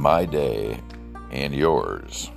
my day and yours.